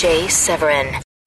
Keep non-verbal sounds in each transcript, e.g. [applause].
Jay Severin.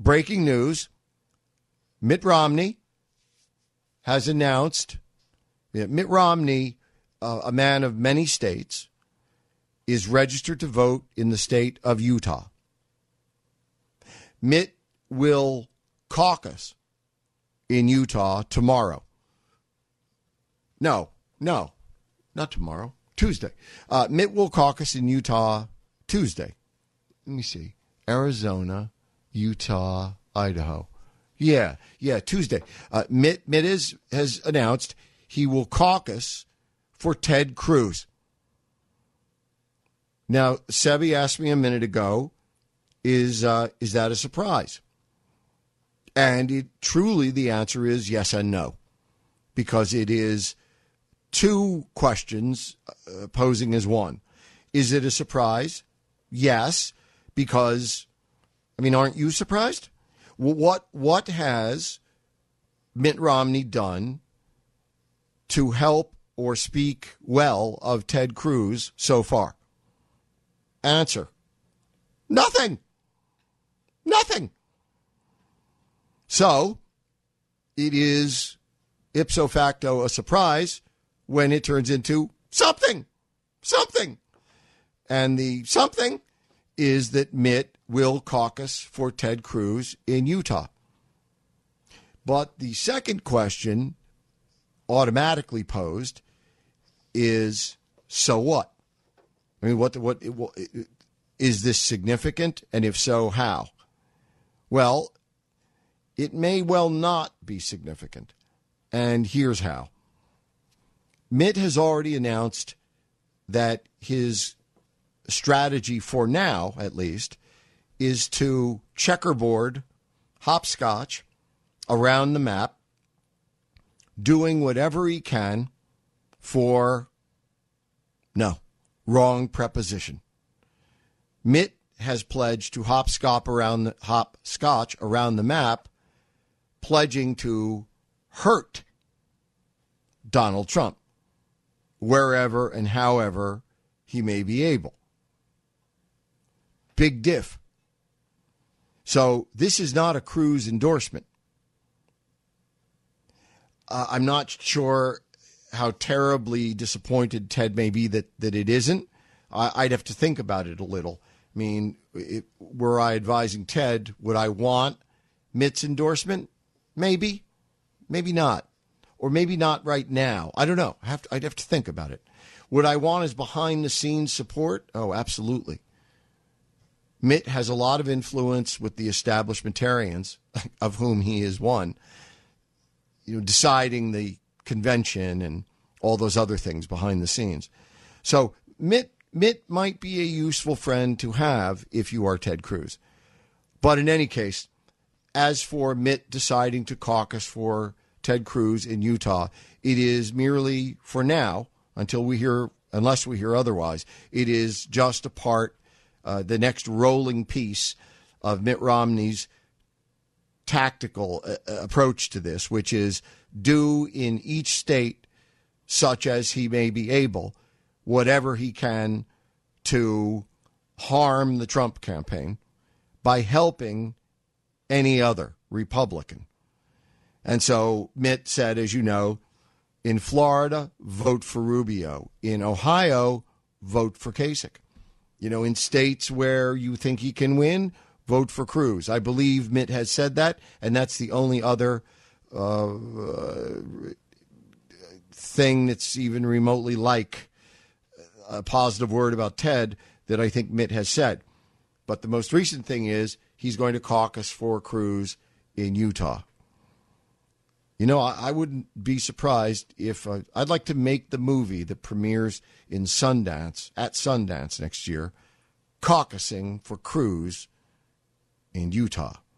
Breaking news Mitt Romney has announced Mitt Romney, uh, a man of many states, is registered to vote in the state of Utah. Mitt will caucus in Utah tomorrow. No, no, not tomorrow. Tuesday. Uh, Mitt will caucus in Utah Tuesday. Let me see. Arizona, Utah, Idaho. Yeah, yeah, Tuesday. Uh, Mitt, Mitt is, has announced he will caucus for Ted Cruz. Now, Sebi asked me a minute ago, is uh, is that a surprise? And it, truly, the answer is yes and no, because it is two questions uh, posing as one. Is it a surprise? Yes, because I mean, aren't you surprised? What what has Mitt Romney done to help or speak well of Ted Cruz so far? Answer: Nothing. Nothing. So, it is ipso facto a surprise when it turns into something. Something. And the something is that Mitt will caucus for Ted Cruz in Utah. But the second question automatically posed is so what? I mean, what, what, is this significant? And if so, how? Well, it may well not be significant. And here's how Mitt has already announced that his strategy for now, at least, is to checkerboard, hopscotch around the map, doing whatever he can for no, wrong preposition. Mitt has pledged to hopscotch around the hopscotch around the map, pledging to hurt Donald Trump wherever and however he may be able. Big diff. So this is not a Cruz endorsement. Uh, I'm not sure how terribly disappointed Ted may be that, that it isn't. I, would have to think about it a little. I mean, it, were I advising Ted, would I want Mitt's endorsement? Maybe, maybe not, or maybe not right now. I don't know. I have to, I'd have to think about it. Would I want his behind the scenes support? Oh, absolutely. Mitt has a lot of influence with the establishmentarians, [laughs] of whom he is one, you know, deciding the convention and all those other things behind the scenes. So Mitt Mitt might be a useful friend to have if you are Ted Cruz. But in any case, as for Mitt deciding to caucus for Ted Cruz in Utah, it is merely for now, until we hear, unless we hear otherwise, it is just a part uh, the next rolling piece of Mitt Romney's tactical uh, uh, approach to this, which is do in each state, such as he may be able, whatever he can to harm the Trump campaign by helping any other Republican. And so Mitt said, as you know, in Florida, vote for Rubio. In Ohio, vote for Kasich. You know, in states where you think he can win, vote for Cruz. I believe Mitt has said that, and that's the only other uh, thing that's even remotely like a positive word about Ted that I think Mitt has said. But the most recent thing is he's going to caucus for Cruz in Utah. You know, I, I wouldn't be surprised if uh, I'd like to make the movie that premieres in Sundance, at Sundance next year, caucusing for Cruz in Utah.